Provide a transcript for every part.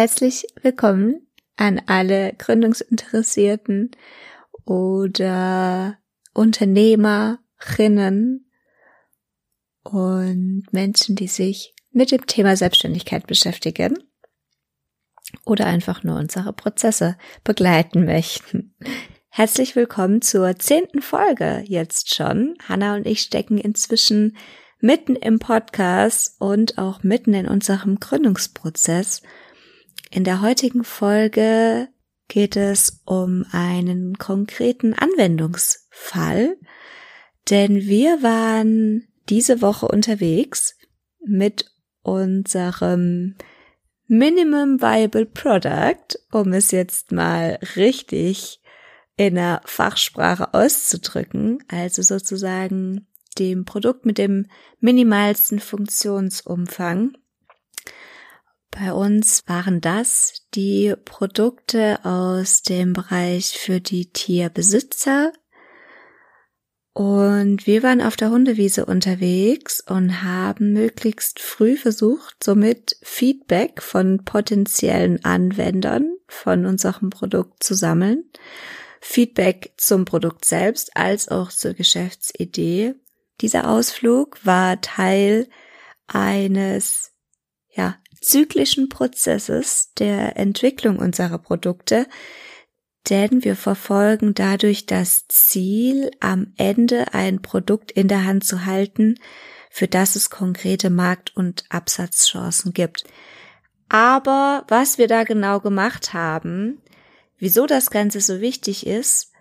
Herzlich willkommen an alle Gründungsinteressierten oder Unternehmerinnen und Menschen, die sich mit dem Thema Selbstständigkeit beschäftigen oder einfach nur unsere Prozesse begleiten möchten. Herzlich willkommen zur zehnten Folge jetzt schon. Hanna und ich stecken inzwischen mitten im Podcast und auch mitten in unserem Gründungsprozess. In der heutigen Folge geht es um einen konkreten Anwendungsfall, denn wir waren diese Woche unterwegs mit unserem Minimum Viable Product, um es jetzt mal richtig in der Fachsprache auszudrücken, also sozusagen dem Produkt mit dem minimalsten Funktionsumfang. Bei uns waren das die Produkte aus dem Bereich für die Tierbesitzer. Und wir waren auf der Hundewiese unterwegs und haben möglichst früh versucht, somit Feedback von potenziellen Anwendern von unserem Produkt zu sammeln Feedback zum Produkt selbst als auch zur Geschäftsidee. Dieser Ausflug war Teil eines, ja, zyklischen Prozesses der Entwicklung unserer Produkte, denn wir verfolgen dadurch das Ziel, am Ende ein Produkt in der Hand zu halten, für das es konkrete Markt- und Absatzchancen gibt. Aber was wir da genau gemacht haben, wieso das Ganze so wichtig ist,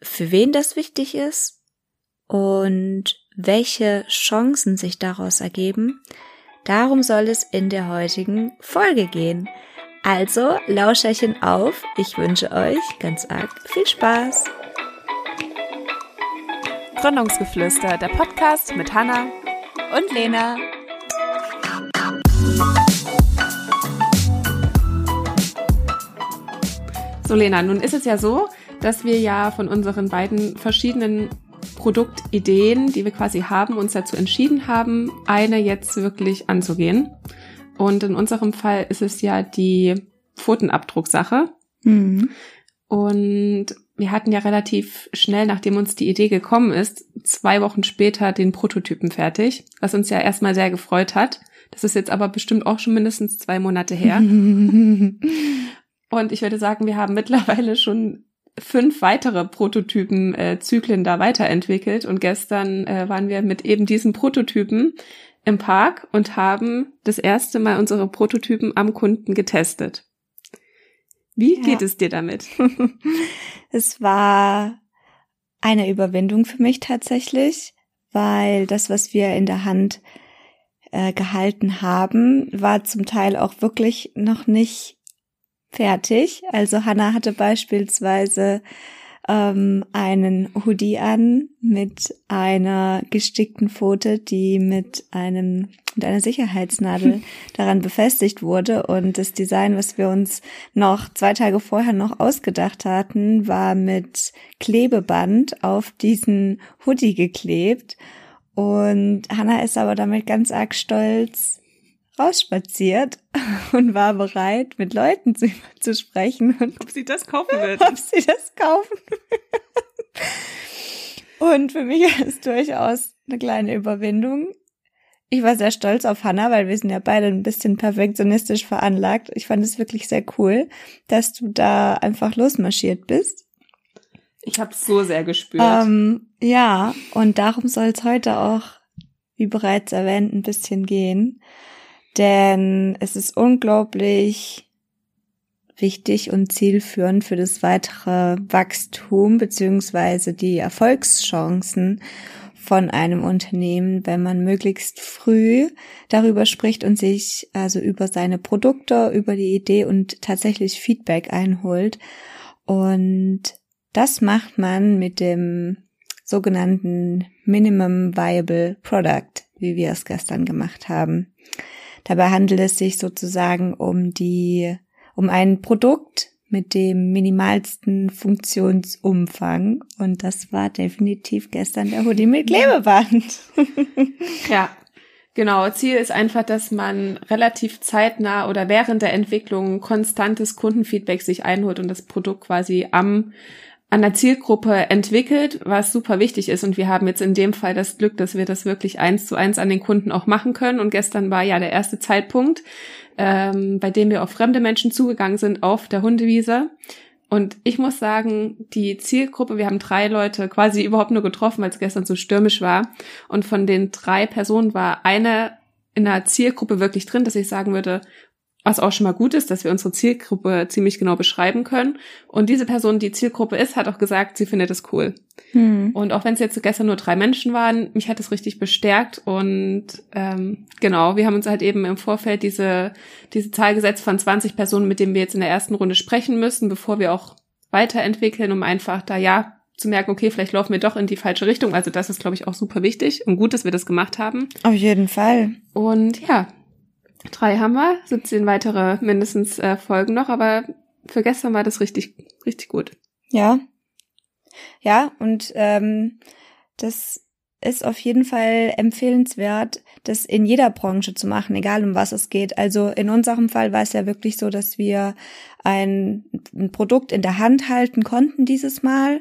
für wen das wichtig ist und welche Chancen sich daraus ergeben. Darum soll es in der heutigen Folge gehen. Also Lauscherchen auf. Ich wünsche euch ganz arg viel Spaß. Gründungsgeflüster, der Podcast mit Hanna und Lena. So, Lena, nun ist es ja so, dass wir ja von unseren beiden verschiedenen Produktideen, die wir quasi haben, uns dazu entschieden haben, eine jetzt wirklich anzugehen. Und in unserem Fall ist es ja die Pfotenabdrucksache. Mhm. Und wir hatten ja relativ schnell, nachdem uns die Idee gekommen ist, zwei Wochen später den Prototypen fertig, was uns ja erstmal sehr gefreut hat. Das ist jetzt aber bestimmt auch schon mindestens zwei Monate her. Und ich würde sagen, wir haben mittlerweile schon fünf weitere Prototypen-Zyklen äh, da weiterentwickelt. Und gestern äh, waren wir mit eben diesen Prototypen im Park und haben das erste Mal unsere Prototypen am Kunden getestet. Wie ja. geht es dir damit? es war eine Überwindung für mich tatsächlich, weil das, was wir in der Hand äh, gehalten haben, war zum Teil auch wirklich noch nicht fertig. Also Hannah hatte beispielsweise ähm, einen Hoodie an mit einer gestickten Pfote, die mit einem mit einer Sicherheitsnadel daran befestigt wurde. Und das Design, was wir uns noch zwei Tage vorher noch ausgedacht hatten, war mit Klebeband auf diesen Hoodie geklebt. Und Hannah ist aber damit ganz arg stolz rausspaziert und war bereit, mit Leuten zu, zu sprechen. Und ob sie das kaufen wird. Ob sie das kaufen. und für mich ist es durchaus eine kleine Überwindung. Ich war sehr stolz auf Hannah, weil wir sind ja beide ein bisschen perfektionistisch veranlagt. Ich fand es wirklich sehr cool, dass du da einfach losmarschiert bist. Ich habe so sehr gespürt. Ähm, ja, und darum soll es heute auch, wie bereits erwähnt, ein bisschen gehen denn es ist unglaublich wichtig und zielführend für das weitere Wachstum beziehungsweise die Erfolgschancen von einem Unternehmen, wenn man möglichst früh darüber spricht und sich also über seine Produkte, über die Idee und tatsächlich Feedback einholt. Und das macht man mit dem sogenannten Minimum Viable Product, wie wir es gestern gemacht haben. Dabei handelt es sich sozusagen um die, um ein Produkt mit dem minimalsten Funktionsumfang. Und das war definitiv gestern der Hoodie mit Klebeband. ja. Genau, Ziel ist einfach, dass man relativ zeitnah oder während der Entwicklung konstantes Kundenfeedback sich einholt und das Produkt quasi am an der Zielgruppe entwickelt, was super wichtig ist. Und wir haben jetzt in dem Fall das Glück, dass wir das wirklich eins zu eins an den Kunden auch machen können. Und gestern war ja der erste Zeitpunkt, ähm, bei dem wir auf fremde Menschen zugegangen sind auf der Hundewiese. Und ich muss sagen, die Zielgruppe, wir haben drei Leute quasi überhaupt nur getroffen, weil es gestern so stürmisch war. Und von den drei Personen war eine in der Zielgruppe wirklich drin, dass ich sagen würde, was auch schon mal gut ist, dass wir unsere Zielgruppe ziemlich genau beschreiben können. Und diese Person, die Zielgruppe ist, hat auch gesagt, sie findet es cool. Hm. Und auch wenn es jetzt gestern nur drei Menschen waren, mich hat es richtig bestärkt. Und ähm, genau, wir haben uns halt eben im Vorfeld diese, diese Zahl gesetzt von 20 Personen, mit denen wir jetzt in der ersten Runde sprechen müssen, bevor wir auch weiterentwickeln, um einfach da ja zu merken, okay, vielleicht laufen wir doch in die falsche Richtung. Also das ist, glaube ich, auch super wichtig und gut, dass wir das gemacht haben. Auf jeden Fall. Und ja, Drei haben wir, 17 weitere mindestens äh, Folgen noch, aber für gestern war das richtig, richtig gut. Ja. Ja, und ähm, das ist auf jeden Fall empfehlenswert, das in jeder Branche zu machen, egal um was es geht. Also in unserem Fall war es ja wirklich so, dass wir ein, ein Produkt in der Hand halten konnten dieses Mal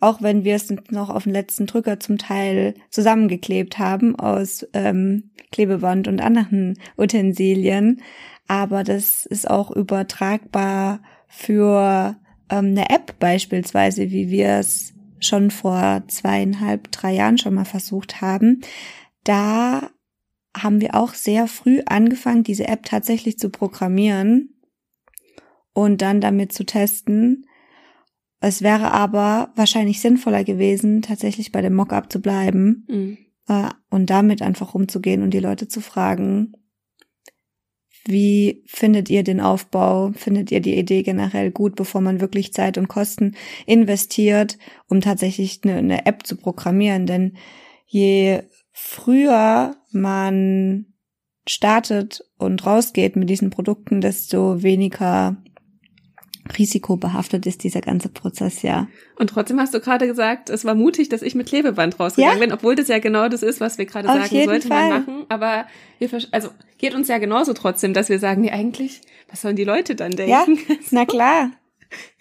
auch wenn wir es noch auf den letzten Drücker zum Teil zusammengeklebt haben aus ähm, Klebeband und anderen Utensilien. Aber das ist auch übertragbar für ähm, eine App beispielsweise, wie wir es schon vor zweieinhalb, drei Jahren schon mal versucht haben. Da haben wir auch sehr früh angefangen, diese App tatsächlich zu programmieren und dann damit zu testen. Es wäre aber wahrscheinlich sinnvoller gewesen, tatsächlich bei dem Mockup zu bleiben mhm. äh, und damit einfach umzugehen und die Leute zu fragen, wie findet ihr den Aufbau? Findet ihr die Idee generell gut, bevor man wirklich Zeit und Kosten investiert, um tatsächlich eine, eine App zu programmieren? Denn je früher man startet und rausgeht mit diesen Produkten, desto weniger risikobehaftet ist dieser ganze Prozess ja. Und trotzdem hast du gerade gesagt, es war mutig, dass ich mit Klebeband rausgegangen ja? bin, obwohl das ja genau das ist, was wir gerade sagen, sollte Fall. man machen. Aber wir, also geht uns ja genauso trotzdem, dass wir sagen, nee, eigentlich, was sollen die Leute dann denken? Ja, na klar.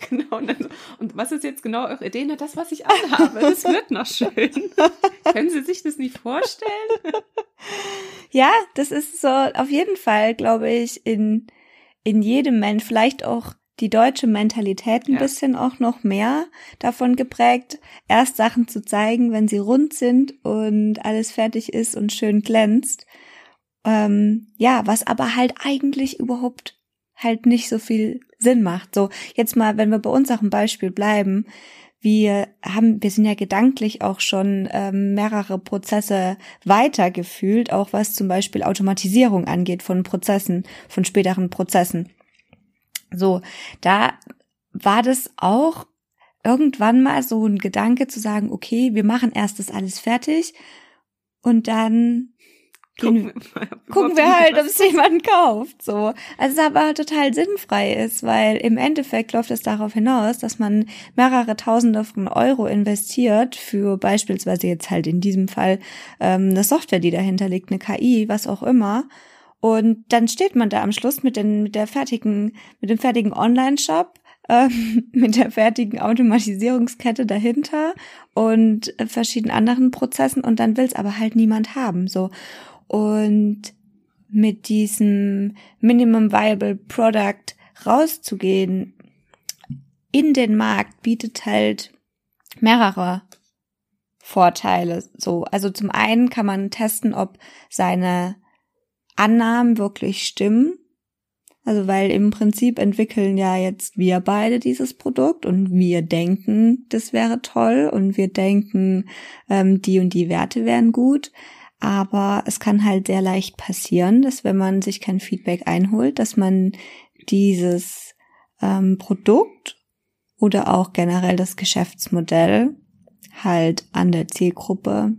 Genau. Und, dann, und, was ist jetzt genau eure Idee? Na, das, was ich anhabe, das wird noch schön. Können Sie sich das nicht vorstellen? Ja, das ist so auf jeden Fall, glaube ich, in, in jedem Mensch, vielleicht auch die deutsche Mentalität ein ja. bisschen auch noch mehr davon geprägt, erst Sachen zu zeigen, wenn sie rund sind und alles fertig ist und schön glänzt. Ähm, ja, was aber halt eigentlich überhaupt halt nicht so viel Sinn macht. So, jetzt mal, wenn wir bei unserem Beispiel bleiben, wir haben, wir sind ja gedanklich auch schon ähm, mehrere Prozesse weitergefühlt, auch was zum Beispiel Automatisierung angeht von Prozessen, von späteren Prozessen. So, da war das auch irgendwann mal so ein Gedanke zu sagen, okay, wir machen erst das alles fertig und dann gucken, wir, gucken wir halt, ob es jemanden kauft. So. Also es aber total sinnfrei ist, weil im Endeffekt läuft es darauf hinaus, dass man mehrere Tausende von Euro investiert für beispielsweise jetzt halt in diesem Fall ähm, eine Software, die dahinter liegt, eine KI, was auch immer. Und dann steht man da am Schluss mit, den, mit der fertigen, mit dem fertigen Online-Shop, äh, mit der fertigen Automatisierungskette dahinter und verschiedenen anderen Prozessen und dann will es aber halt niemand haben. So. Und mit diesem Minimum Viable Product rauszugehen in den Markt bietet halt mehrere Vorteile. So, also zum einen kann man testen, ob seine Annahmen wirklich stimmen. Also weil im Prinzip entwickeln ja jetzt wir beide dieses Produkt und wir denken, das wäre toll und wir denken, ähm, die und die Werte wären gut. Aber es kann halt sehr leicht passieren, dass wenn man sich kein Feedback einholt, dass man dieses ähm, Produkt oder auch generell das Geschäftsmodell halt an der Zielgruppe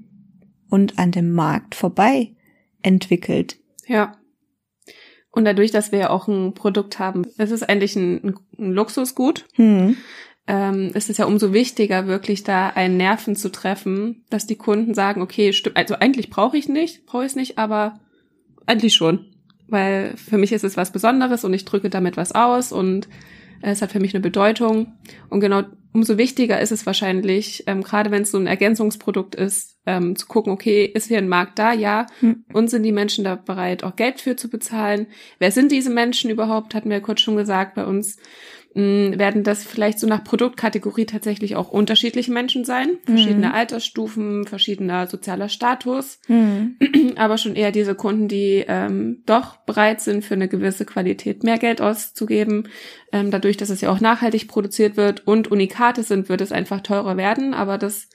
und an dem Markt vorbei entwickelt. Ja. Und dadurch, dass wir ja auch ein Produkt haben, es ist eigentlich ein, ein Luxusgut, hm. ähm, ist es ja umso wichtiger, wirklich da einen Nerven zu treffen, dass die Kunden sagen, okay, stimmt, also eigentlich brauche ich nicht, brauche ich es nicht, aber eigentlich schon. Weil für mich ist es was Besonderes und ich drücke damit was aus und es hat für mich eine Bedeutung. Und genau umso wichtiger ist es wahrscheinlich, ähm, gerade wenn es so ein Ergänzungsprodukt ist, ähm, zu gucken, okay, ist hier ein Markt da? Ja. Hm. Und sind die Menschen da bereit, auch Geld für zu bezahlen? Wer sind diese Menschen überhaupt? Hatten wir ja kurz schon gesagt bei uns werden das vielleicht so nach Produktkategorie tatsächlich auch unterschiedliche Menschen sein, verschiedene mhm. Altersstufen, verschiedener sozialer Status, mhm. aber schon eher diese Kunden, die ähm, doch bereit sind, für eine gewisse Qualität mehr Geld auszugeben. Ähm, dadurch, dass es ja auch nachhaltig produziert wird und Unikate sind, wird es einfach teurer werden, aber das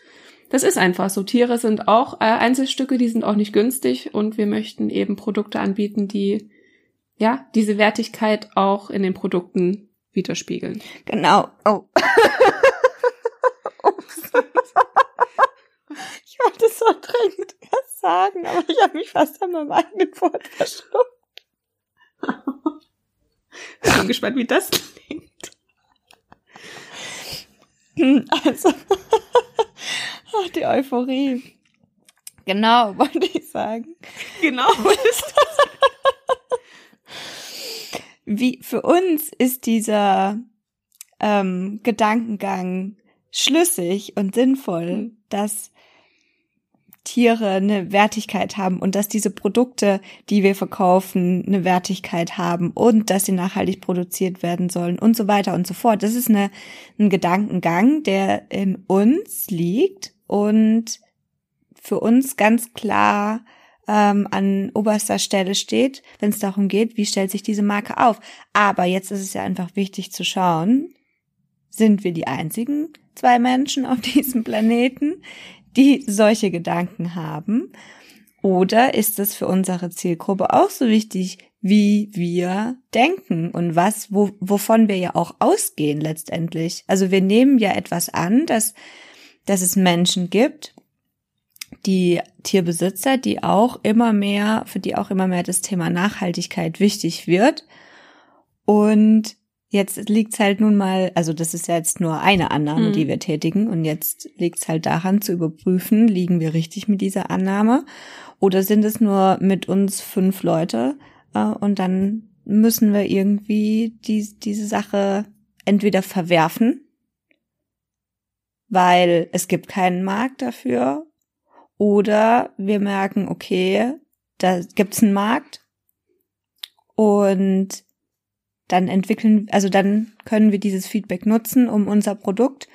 das ist einfach so. Tiere sind auch äh, Einzelstücke, die sind auch nicht günstig und wir möchten eben Produkte anbieten, die ja diese Wertigkeit auch in den Produkten widerspiegeln. Genau. Oh. ich wollte so dringend was sagen, aber ich habe mich fast an meinem eigenen Wort verschluckt. Ich bin gespannt, wie das klingt. Also, ach, die Euphorie. Genau, wollte ich sagen. Genau, ist das wie für uns ist dieser ähm, Gedankengang schlüssig und sinnvoll, mhm. dass Tiere eine Wertigkeit haben und dass diese Produkte, die wir verkaufen, eine Wertigkeit haben und dass sie nachhaltig produziert werden sollen und so weiter und so fort. Das ist eine, ein Gedankengang, der in uns liegt und für uns ganz klar ähm, an oberster Stelle steht, wenn es darum geht, wie stellt sich diese Marke auf. Aber jetzt ist es ja einfach wichtig zu schauen, sind wir die einzigen zwei Menschen auf diesem Planeten, die solche Gedanken haben? Oder ist es für unsere Zielgruppe auch so wichtig, wie wir denken und was, wo, wovon wir ja auch ausgehen letztendlich? Also wir nehmen ja etwas an, dass, dass es Menschen gibt, die Tierbesitzer, die auch immer mehr, für die auch immer mehr das Thema Nachhaltigkeit wichtig wird. Und jetzt liegt's halt nun mal, also das ist ja jetzt nur eine Annahme, mhm. die wir tätigen. Und jetzt liegt's halt daran zu überprüfen, liegen wir richtig mit dieser Annahme oder sind es nur mit uns fünf Leute? Äh, und dann müssen wir irgendwie die, diese Sache entweder verwerfen, weil es gibt keinen Markt dafür oder wir merken, okay, da gibt's einen Markt und dann entwickeln, also dann können wir dieses Feedback nutzen, um unser Produkt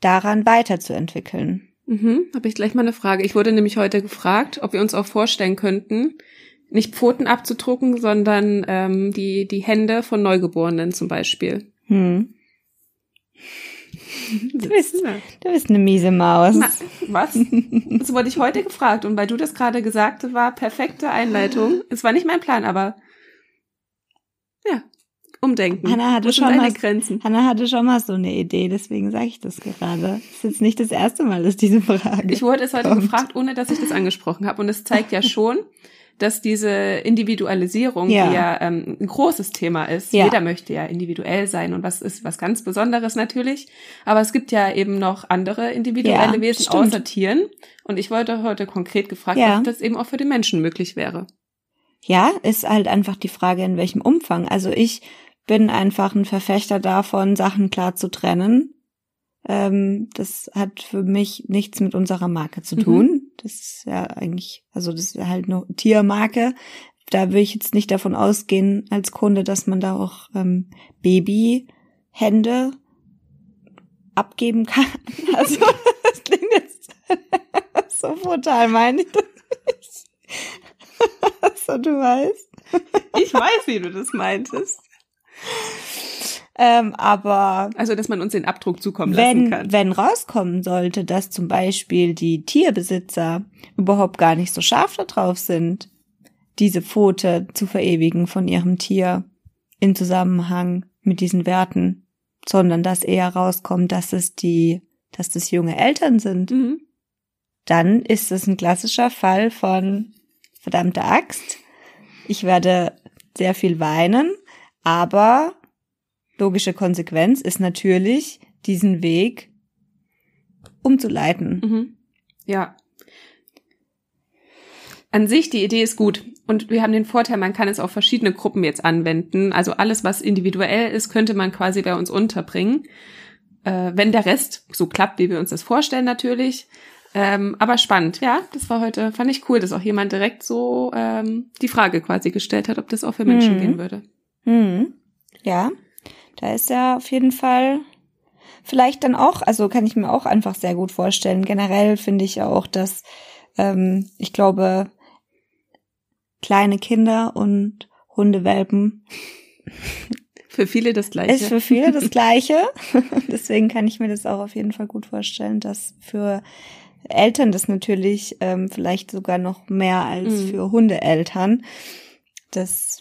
daran weiterzuentwickeln. Mhm, habe ich gleich mal eine Frage. Ich wurde nämlich heute gefragt, ob wir uns auch vorstellen könnten, nicht Pfoten abzudrucken, sondern ähm, die, die Hände von Neugeborenen zum Beispiel. Hm. Du bist, du bist eine miese Maus. Na, was? Das wurde ich heute gefragt und weil du das gerade gesagt war perfekte Einleitung. Es war nicht mein Plan, aber ja, umdenken. Hanna hatte schon mal Grenzen. Hanna hatte schon mal so eine Idee, deswegen sage ich das gerade. Das ist jetzt nicht das erste Mal, dass diese Frage. Ich wurde es heute kommt. gefragt, ohne dass ich das angesprochen habe und es zeigt ja schon, dass diese Individualisierung, ja. die ja ähm, ein großes Thema ist, ja. jeder möchte ja individuell sein und was ist was ganz Besonderes natürlich, aber es gibt ja eben noch andere individuelle ja, Wesen stimmt. außer Tieren und ich wollte heute konkret gefragt, ob das eben auch für den Menschen möglich wäre. Ja, ist halt einfach die Frage, in welchem Umfang. Also ich bin einfach ein Verfechter davon, Sachen klar zu trennen ähm, das hat für mich nichts mit unserer Marke zu tun. Mhm. Das ist ja eigentlich, also das ist halt eine Tiermarke. Da will ich jetzt nicht davon ausgehen als Kunde, dass man da auch ähm, Babyhände abgeben kann. Also das klingt jetzt so brutal, meine ich das so, du weißt. Ich weiß, wie du das meintest. Ähm, aber also, dass man uns den Abdruck zukommen wenn, lassen kann. Wenn rauskommen sollte, dass zum Beispiel die Tierbesitzer überhaupt gar nicht so scharf darauf sind, diese Pfote zu verewigen von ihrem Tier in Zusammenhang mit diesen Werten, sondern dass eher rauskommt, dass es die, dass das junge Eltern sind, mhm. dann ist es ein klassischer Fall von verdammte Axt. Ich werde sehr viel weinen, aber logische Konsequenz ist natürlich, diesen Weg umzuleiten. Mhm. Ja. an sich, die Idee ist gut. Und wir haben den Vorteil, man kann es auf verschiedene Gruppen jetzt anwenden. Also alles, was individuell ist, könnte man quasi bei uns unterbringen. Äh, wenn der Rest so klappt, wie wir uns das vorstellen, natürlich. Ähm, aber spannend, ja, das war heute, fand ich cool, dass auch jemand direkt so ähm, die Frage quasi gestellt hat, ob das auch für Menschen mhm. gehen würde. Mhm. Ja, da ist ja auf jeden Fall vielleicht dann auch, also kann ich mir auch einfach sehr gut vorstellen. Generell finde ich auch, dass ähm, ich glaube, kleine Kinder und Hundewelpen für viele das Gleiche. Ist für viele das Gleiche. Deswegen kann ich mir das auch auf jeden Fall gut vorstellen, dass für Eltern das natürlich ähm, vielleicht sogar noch mehr als mhm. für Hundeeltern das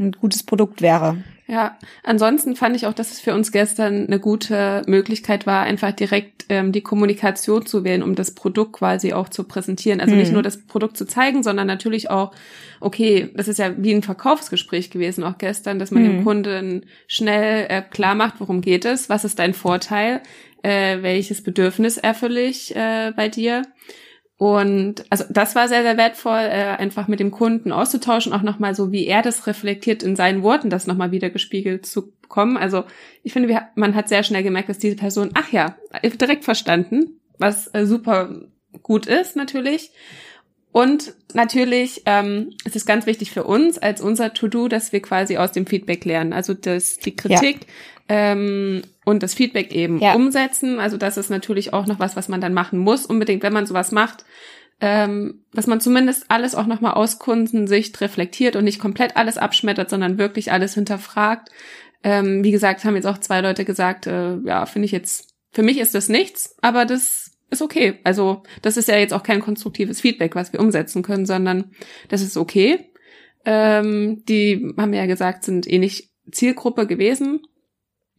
ein gutes Produkt wäre. Ja, ansonsten fand ich auch, dass es für uns gestern eine gute Möglichkeit war, einfach direkt ähm, die Kommunikation zu wählen, um das Produkt quasi auch zu präsentieren. Also hm. nicht nur das Produkt zu zeigen, sondern natürlich auch, okay, das ist ja wie ein Verkaufsgespräch gewesen auch gestern, dass man hm. dem Kunden schnell äh, klar macht, worum geht es, was ist dein Vorteil, äh, welches Bedürfnis erfülle ich äh, bei dir. Und also das war sehr, sehr wertvoll, äh, einfach mit dem Kunden auszutauschen, auch nochmal so, wie er das reflektiert in seinen Worten, das nochmal wieder gespiegelt zu bekommen. Also ich finde, wir, man hat sehr schnell gemerkt, dass diese Person, ach ja, direkt verstanden, was äh, super gut ist natürlich. Und natürlich ähm, es ist ganz wichtig für uns als unser To-Do, dass wir quasi aus dem Feedback lernen. Also dass die Kritik ja. Ähm, und das Feedback eben ja. umsetzen. Also das ist natürlich auch noch was, was man dann machen muss, unbedingt, wenn man sowas macht, ähm, dass man zumindest alles auch nochmal aus Kundensicht reflektiert und nicht komplett alles abschmettert, sondern wirklich alles hinterfragt. Ähm, wie gesagt, haben jetzt auch zwei Leute gesagt, äh, ja, finde ich jetzt, für mich ist das nichts, aber das ist okay. Also das ist ja jetzt auch kein konstruktives Feedback, was wir umsetzen können, sondern das ist okay. Ähm, die haben ja gesagt, sind eh nicht Zielgruppe gewesen.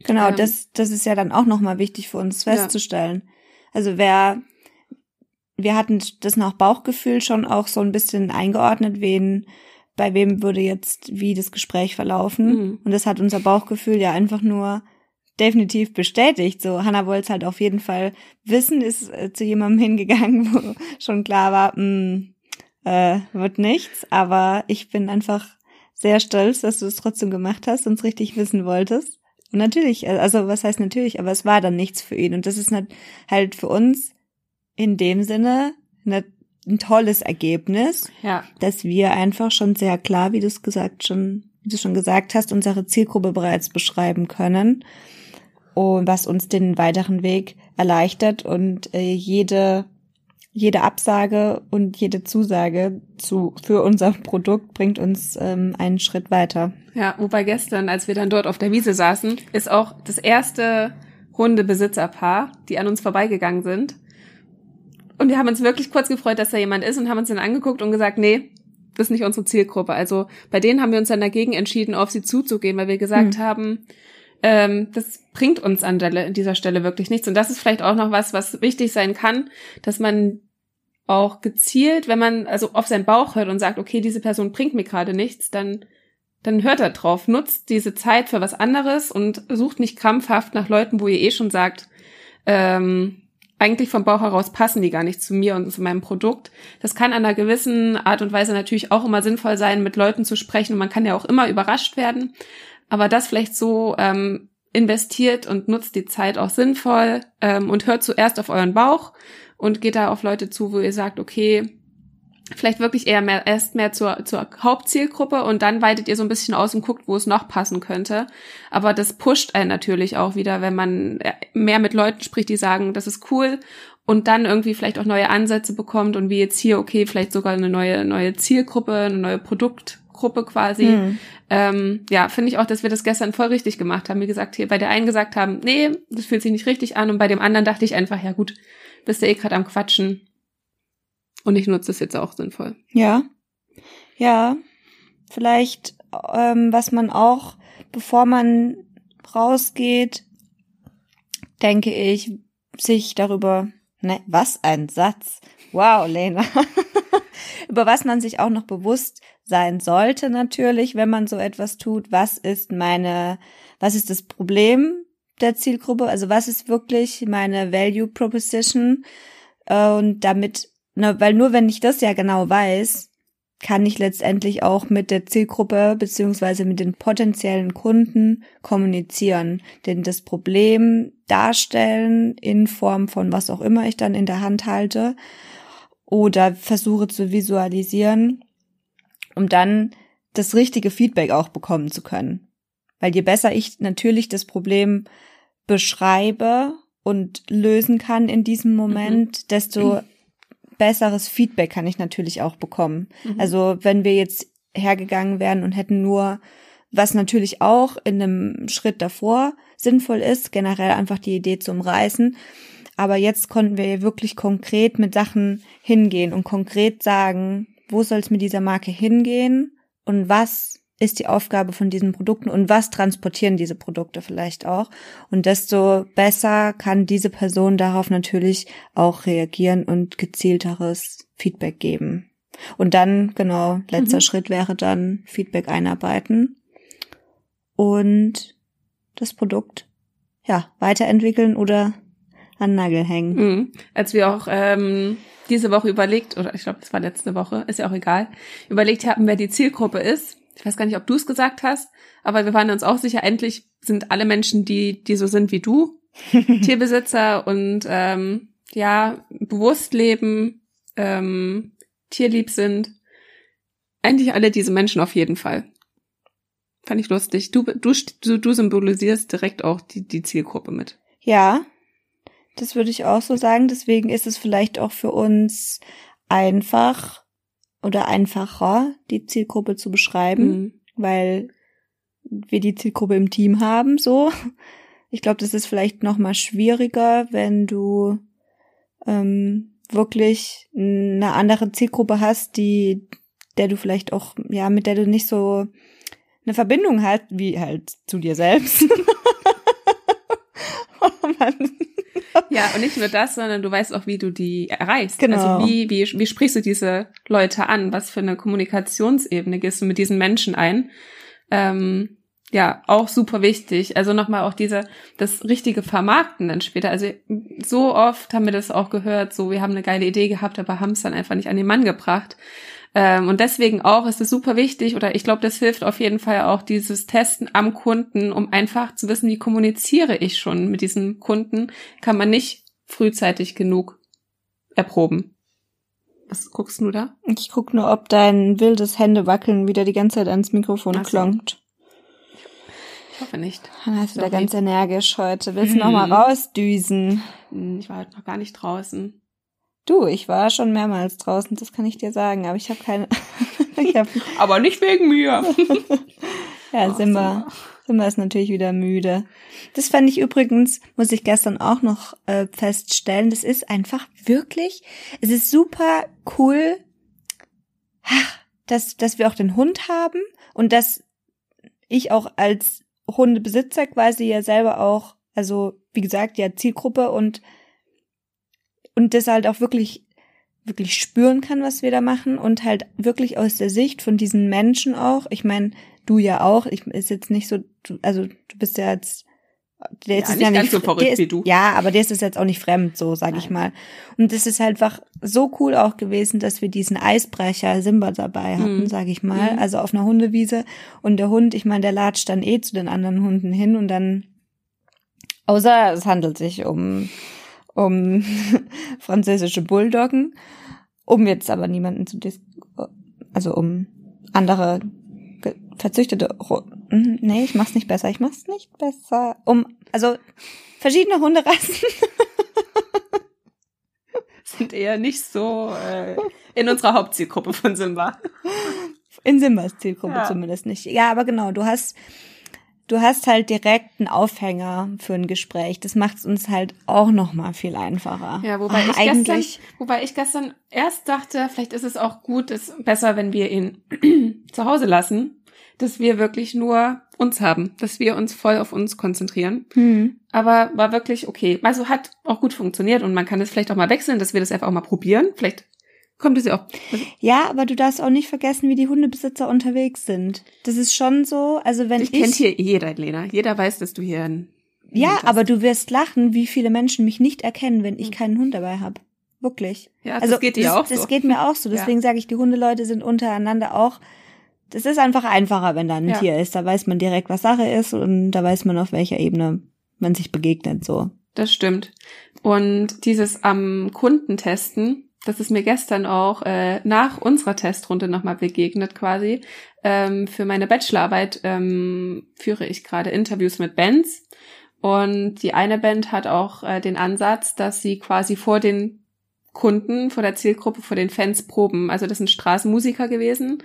Genau, ähm, das, das ist ja dann auch nochmal wichtig für uns festzustellen. Ja. Also wer, wir hatten das nach Bauchgefühl schon auch so ein bisschen eingeordnet, wen, bei wem würde jetzt wie das Gespräch verlaufen. Mhm. Und das hat unser Bauchgefühl ja einfach nur definitiv bestätigt. So, Hannah wollte es halt auf jeden Fall wissen, ist äh, zu jemandem hingegangen, wo schon klar war, mh, hm, äh, wird nichts. Aber ich bin einfach sehr stolz, dass du es trotzdem gemacht hast und es richtig wissen wolltest. Und natürlich, äh, also was heißt natürlich, aber es war dann nichts für ihn. Und das ist halt für uns in dem Sinne ein tolles Ergebnis, ja. dass wir einfach schon sehr klar, wie du es gesagt schon, wie du schon gesagt hast, unsere Zielgruppe bereits beschreiben können und was uns den weiteren Weg erleichtert und äh, jede jede Absage und jede Zusage zu für unser Produkt bringt uns ähm, einen Schritt weiter. Ja, wobei gestern, als wir dann dort auf der Wiese saßen, ist auch das erste Hundebesitzerpaar, die an uns vorbeigegangen sind. Und wir haben uns wirklich kurz gefreut, dass da jemand ist und haben uns dann angeguckt und gesagt, nee, das ist nicht unsere Zielgruppe. Also bei denen haben wir uns dann dagegen entschieden, auf sie zuzugehen, weil wir gesagt hm. haben, ähm, das bringt uns an dieser Stelle wirklich nichts. Und das ist vielleicht auch noch was, was wichtig sein kann, dass man auch gezielt, wenn man also auf seinen Bauch hört und sagt, okay, diese Person bringt mir gerade nichts, dann dann hört er drauf, nutzt diese Zeit für was anderes und sucht nicht krampfhaft nach Leuten, wo ihr eh schon sagt, ähm, eigentlich vom Bauch heraus passen die gar nicht zu mir und zu meinem Produkt. Das kann an einer gewissen Art und Weise natürlich auch immer sinnvoll sein, mit Leuten zu sprechen und man kann ja auch immer überrascht werden aber das vielleicht so ähm, investiert und nutzt die Zeit auch sinnvoll ähm, und hört zuerst auf euren Bauch und geht da auf Leute zu, wo ihr sagt, okay, vielleicht wirklich eher mehr, erst mehr zur, zur Hauptzielgruppe und dann weitet ihr so ein bisschen aus und guckt, wo es noch passen könnte. Aber das pusht einen natürlich auch wieder, wenn man äh, mehr mit Leuten spricht, die sagen, das ist cool und dann irgendwie vielleicht auch neue Ansätze bekommt und wie jetzt hier, okay, vielleicht sogar eine neue, neue Zielgruppe, eine neue Produktgruppe quasi, mhm ähm, ja, finde ich auch, dass wir das gestern voll richtig gemacht haben. Wie gesagt, hier bei der einen gesagt haben, nee, das fühlt sich nicht richtig an. Und bei dem anderen dachte ich einfach, ja gut, bist du eh gerade am Quatschen. Und ich nutze das jetzt auch sinnvoll. Ja. Ja. Vielleicht, ähm, was man auch, bevor man rausgeht, denke ich, sich darüber, ne, was ein Satz. Wow, Lena. über was man sich auch noch bewusst sein sollte natürlich, wenn man so etwas tut. Was ist meine, was ist das Problem der Zielgruppe? Also was ist wirklich meine Value Proposition? Äh, und damit na, weil nur wenn ich das ja genau weiß, kann ich letztendlich auch mit der Zielgruppe beziehungsweise mit den potenziellen Kunden kommunizieren, denn das Problem darstellen in Form von was auch immer ich dann in der Hand halte oder versuche zu visualisieren, um dann das richtige Feedback auch bekommen zu können. Weil je besser ich natürlich das Problem beschreibe und lösen kann in diesem Moment, mhm. desto besseres Feedback kann ich natürlich auch bekommen. Mhm. Also wenn wir jetzt hergegangen wären und hätten nur, was natürlich auch in einem Schritt davor sinnvoll ist, generell einfach die Idee zu umreißen. Aber jetzt konnten wir wirklich konkret mit Sachen hingehen und konkret sagen, wo soll es mit dieser Marke hingehen und was ist die Aufgabe von diesen Produkten und was transportieren diese Produkte vielleicht auch. Und desto besser kann diese Person darauf natürlich auch reagieren und gezielteres Feedback geben. Und dann, genau, letzter mhm. Schritt wäre dann Feedback einarbeiten und das Produkt, ja, weiterentwickeln oder an Nagel hängen. Mhm. Als wir auch ähm, diese Woche überlegt, oder ich glaube, es war letzte Woche, ist ja auch egal, überlegt haben, wer die Zielgruppe ist, ich weiß gar nicht, ob du es gesagt hast, aber wir waren uns auch sicher, endlich sind alle Menschen, die, die so sind wie du, Tierbesitzer und ähm, ja, bewusst leben, ähm, tierlieb sind. Eigentlich alle diese Menschen auf jeden Fall. Fand ich lustig. Du, du, du, du symbolisierst direkt auch die, die Zielgruppe mit. Ja, das würde ich auch so sagen. Deswegen ist es vielleicht auch für uns einfach, oder einfacher, die Zielgruppe zu beschreiben, mhm. weil wir die Zielgruppe im Team haben, so. Ich glaube, das ist vielleicht noch mal schwieriger, wenn du ähm, wirklich eine andere Zielgruppe hast, die, der du vielleicht auch, ja, mit der du nicht so eine Verbindung hast, wie halt zu dir selbst. oh Mann. Ja, und nicht nur das, sondern du weißt auch, wie du die erreichst. Genau. Also wie, wie, wie sprichst du diese Leute an? Was für eine Kommunikationsebene gehst du mit diesen Menschen ein? Ähm, ja, auch super wichtig. Also nochmal auch diese, das richtige Vermarkten dann später. Also so oft haben wir das auch gehört, so wir haben eine geile Idee gehabt, aber haben es dann einfach nicht an den Mann gebracht. Ähm, und deswegen auch ist es super wichtig, oder ich glaube, das hilft auf jeden Fall auch dieses Testen am Kunden, um einfach zu wissen, wie kommuniziere ich schon mit diesem Kunden, kann man nicht frühzeitig genug erproben. Was guckst du da? Ich guck nur, ob dein wildes Händewackeln wieder die ganze Zeit ans Mikrofon so. klongt. Ich hoffe nicht. Dann hast du da ganz energisch heute. Willst du noch mal rausdüsen? Hm, ich war heute noch gar nicht draußen. Du, ich war schon mehrmals draußen, das kann ich dir sagen, aber ich habe keine. ich hab aber nicht wegen mir. ja, oh, Simba. Simba ist natürlich wieder müde. Das fand ich übrigens, muss ich gestern auch noch äh, feststellen, das ist einfach wirklich, es ist super cool, dass, dass wir auch den Hund haben und dass ich auch als Hundebesitzer quasi ja selber auch, also wie gesagt, ja Zielgruppe und und das halt auch wirklich wirklich spüren kann, was wir da machen und halt wirklich aus der Sicht von diesen Menschen auch. Ich meine, du ja auch. Ich ist jetzt nicht so, du, also du bist ja jetzt der ja, ist nicht ja nicht so verrückt ist, wie du. Ja, aber der ist jetzt auch nicht fremd, so sag Nein. ich mal. Und das ist halt einfach so cool auch gewesen, dass wir diesen Eisbrecher Simba dabei hatten, mhm. sag ich mal. Mhm. Also auf einer Hundewiese. Und der Hund, ich meine, der latscht dann eh zu den anderen Hunden hin und dann, außer es handelt sich um um französische Bulldoggen, um jetzt aber niemanden zu dis also um andere verzüchtete hm, nee, ich mach's nicht besser, ich mach's nicht besser. Um also verschiedene Hunderassen sind eher nicht so äh, in unserer Hauptzielgruppe von Simba. In Simbas Zielgruppe ja. zumindest nicht. Ja, aber genau, du hast du hast halt direkt einen Aufhänger für ein Gespräch. Das macht es uns halt auch noch mal viel einfacher. Ja, wobei Ach, ich gestern, wobei ich gestern erst dachte, vielleicht ist es auch gut, ist besser, wenn wir ihn zu Hause lassen, dass wir wirklich nur uns haben, dass wir uns voll auf uns konzentrieren. Mhm. Aber war wirklich okay. Also hat auch gut funktioniert und man kann es vielleicht auch mal wechseln, dass wir das einfach auch mal probieren. Vielleicht kommt es ja auch. Ja, aber du darfst auch nicht vergessen, wie die Hundebesitzer unterwegs sind. Das ist schon so, also wenn ich. Ich kennt hier jeder, Lena. Jeder weiß, dass du hier ein. Ja, aber du wirst lachen, wie viele Menschen mich nicht erkennen, wenn ich hm. keinen Hund dabei habe. Wirklich. Ja, das also geht dir das, auch das so. geht mir auch so. Ja. Deswegen sage ich, die Hundeleute sind untereinander auch. Das ist einfach einfacher, wenn da ein Ja. Tier ist. Da weiß man direkt, was Sache ist und da weiß man, auf welcher Ebene man sich begegnet. So. Das stimmt. Und dieses am Kunden testen, das ist mir gestern auch äh, nach unserer Testrunde nochmal begegnet quasi. Ähm, für meine Bachelorarbeit ähm, führe ich gerade Interviews mit Bands. Und die eine Band hat auch äh, den Ansatz, dass sie quasi vor den Kunden, vor der Zielgruppe, vor den Fans proben. Also das sind Straßenmusiker gewesen.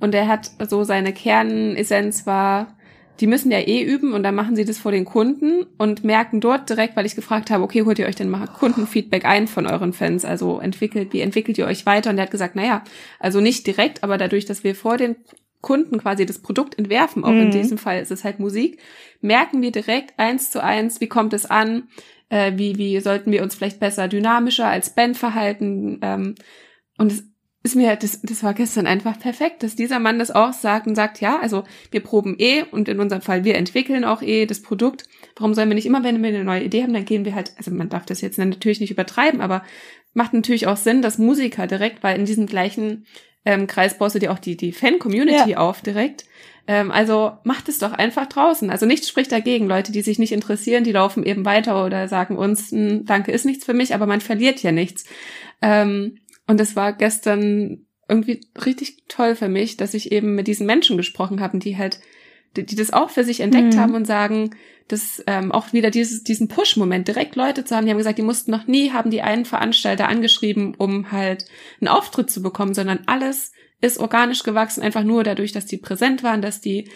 Und er hat so seine Kernessenz war, die müssen ja eh üben und dann machen sie das vor den Kunden und merken dort direkt, weil ich gefragt habe, okay, holt ihr euch denn mal Kundenfeedback ein von euren Fans? Also entwickelt, wie entwickelt ihr euch weiter? Und er hat gesagt, naja, also nicht direkt, aber dadurch, dass wir vor den Kunden quasi das Produkt entwerfen, auch in Mhm. diesem Fall ist es halt Musik, merken wir direkt eins zu eins, wie kommt es an, äh, wie, wie sollten wir uns vielleicht besser dynamischer als Band verhalten. Ähm, und es ist mir, das, das war gestern einfach perfekt, dass dieser Mann das auch sagt und sagt, ja, also wir proben eh und in unserem Fall, wir entwickeln auch eh das Produkt. Warum sollen wir nicht immer, wenn wir eine neue Idee haben, dann gehen wir halt, also man darf das jetzt natürlich nicht übertreiben, aber macht natürlich auch Sinn, dass Musiker direkt, weil in diesem gleichen ähm, Kreis baust du dir auch die, die Fan-Community auf direkt. Ähm, also macht es doch einfach draußen. Also nichts spricht dagegen. Leute, die sich nicht interessieren, die laufen eben weiter oder sagen uns, "Hm, danke, ist nichts für mich, aber man verliert ja nichts. Ähm, und es war gestern irgendwie richtig toll für mich, dass ich eben mit diesen Menschen gesprochen habe, die halt, die, die das auch für sich entdeckt Mhm. haben und sagen, dass ähm, auch wieder dieses, diesen Push-Moment, direkt Leute zu haben, die haben gesagt, die mussten noch nie, haben die einen Veranstalter angeschrieben, um halt einen Auftritt zu bekommen, sondern alles ist organisch gewachsen, einfach nur dadurch, dass die präsent waren, dass die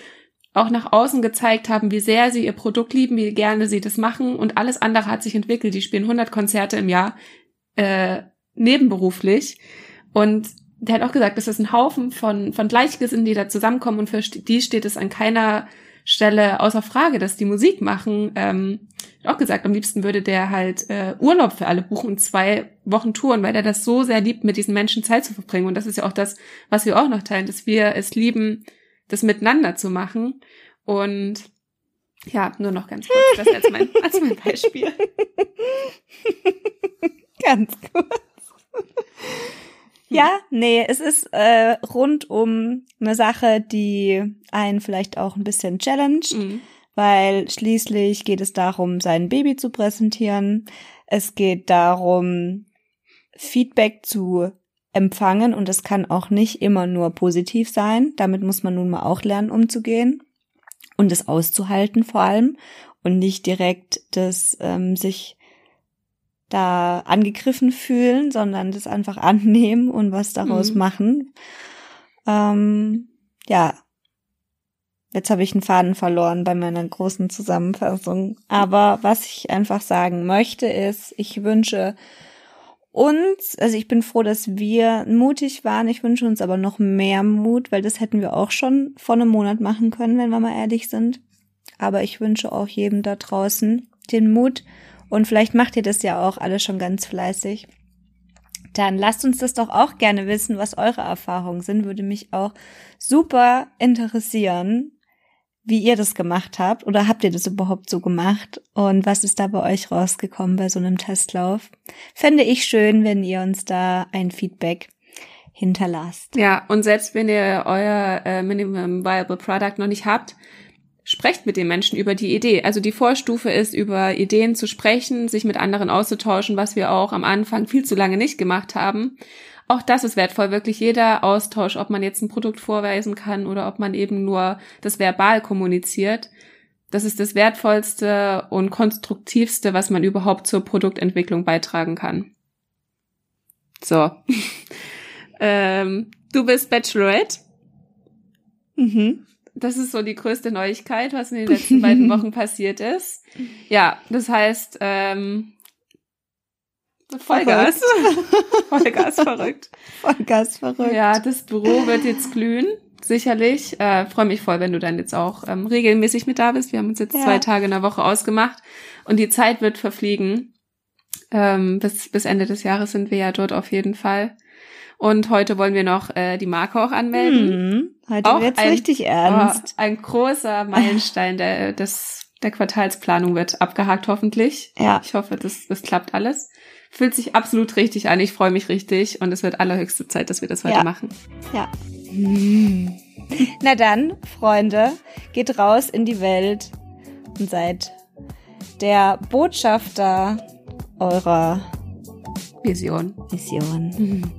auch nach außen gezeigt haben, wie sehr sie ihr Produkt lieben, wie gerne sie das machen und alles andere hat sich entwickelt. Die spielen 100 Konzerte im Jahr äh, nebenberuflich und der hat auch gesagt, das ist ein Haufen von, von Gleichgesinnten, die da zusammenkommen und für die steht es an keiner Stelle außer Frage, dass die Musik machen. Ähm, auch gesagt, am liebsten würde der halt äh, Urlaub für alle buchen und zwei Wochen touren, weil er das so sehr liebt, mit diesen Menschen Zeit zu verbringen. Und das ist ja auch das, was wir auch noch teilen, dass wir es lieben, das miteinander zu machen. Und ja, nur noch ganz kurz, das als mein, als mein Beispiel. Ganz kurz. Ja, nee, es ist äh, rund um eine Sache, die einen vielleicht auch ein bisschen challenge, Mhm. weil schließlich geht es darum, sein Baby zu präsentieren. Es geht darum, Feedback zu empfangen und es kann auch nicht immer nur positiv sein. Damit muss man nun mal auch lernen, umzugehen und es auszuhalten vor allem und nicht direkt das ähm, sich da angegriffen fühlen, sondern das einfach annehmen und was daraus Mhm. machen. Ähm, ja, jetzt habe ich einen Faden verloren bei meiner großen Zusammenfassung. Aber was ich einfach sagen möchte ist, ich wünsche uns, also ich bin froh, dass wir mutig waren. Ich wünsche uns aber noch mehr Mut, weil das hätten wir auch schon vor einem Monat machen können, wenn wir mal ehrlich sind. Aber ich wünsche auch jedem da draußen den Mut, und vielleicht macht ihr das ja auch alle schon ganz fleißig. Dann lasst uns das doch auch gerne wissen, was eure Erfahrungen sind. Würde mich auch super interessieren, wie ihr das gemacht habt. Oder habt ihr das überhaupt so gemacht? Und was ist da bei euch rausgekommen bei so einem Testlauf? Fände ich schön, wenn ihr uns da ein Feedback hinterlasst. Ja, und selbst wenn ihr euer äh, Minimum Viable Product noch nicht habt, sprecht mit den Menschen über die Idee. Also die Vorstufe ist, über Ideen zu sprechen, sich mit anderen auszutauschen, was wir auch am Anfang viel zu lange nicht gemacht haben. Auch das ist wertvoll, wirklich jeder Austausch, ob man jetzt ein Produkt vorweisen kann oder ob man eben nur das verbal kommuniziert. Das ist das wertvollste und konstruktivste, was man überhaupt zur Produktentwicklung beitragen kann. So. ähm, du bist Bachelorette. Mhm. Das ist so die größte Neuigkeit, was in den letzten beiden Wochen passiert ist. Ja, das heißt, ähm, Vollgas. Vollgas verrückt. Vollgas verrückt. Ja, das Büro wird jetzt glühen, sicherlich. Äh, Freue mich voll, wenn du dann jetzt auch ähm, regelmäßig mit da bist. Wir haben uns jetzt Ja. zwei Tage in der Woche ausgemacht und die Zeit wird verfliegen. Ähm, bis, bis Ende des Jahres sind wir ja dort auf jeden Fall. Und heute wollen wir noch äh, die Marke auch anmelden. Mhm. Heute Auch wird's ein- richtig ernst. Oh, ein großer Meilenstein der, des, der Quartalsplanung wird abgehakt hoffentlich. Ja. Ich hoffe, das, das klappt alles. Fühlt sich absolut richtig an. Ich freue mich richtig und es wird allerhöchste Zeit, dass wir das heute Ja. machen. Ja. Na dann, Freunde, geht raus in die Welt und seid der Botschafter eurer Vision. Mission.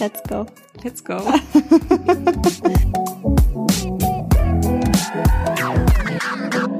Let's go. Let's go.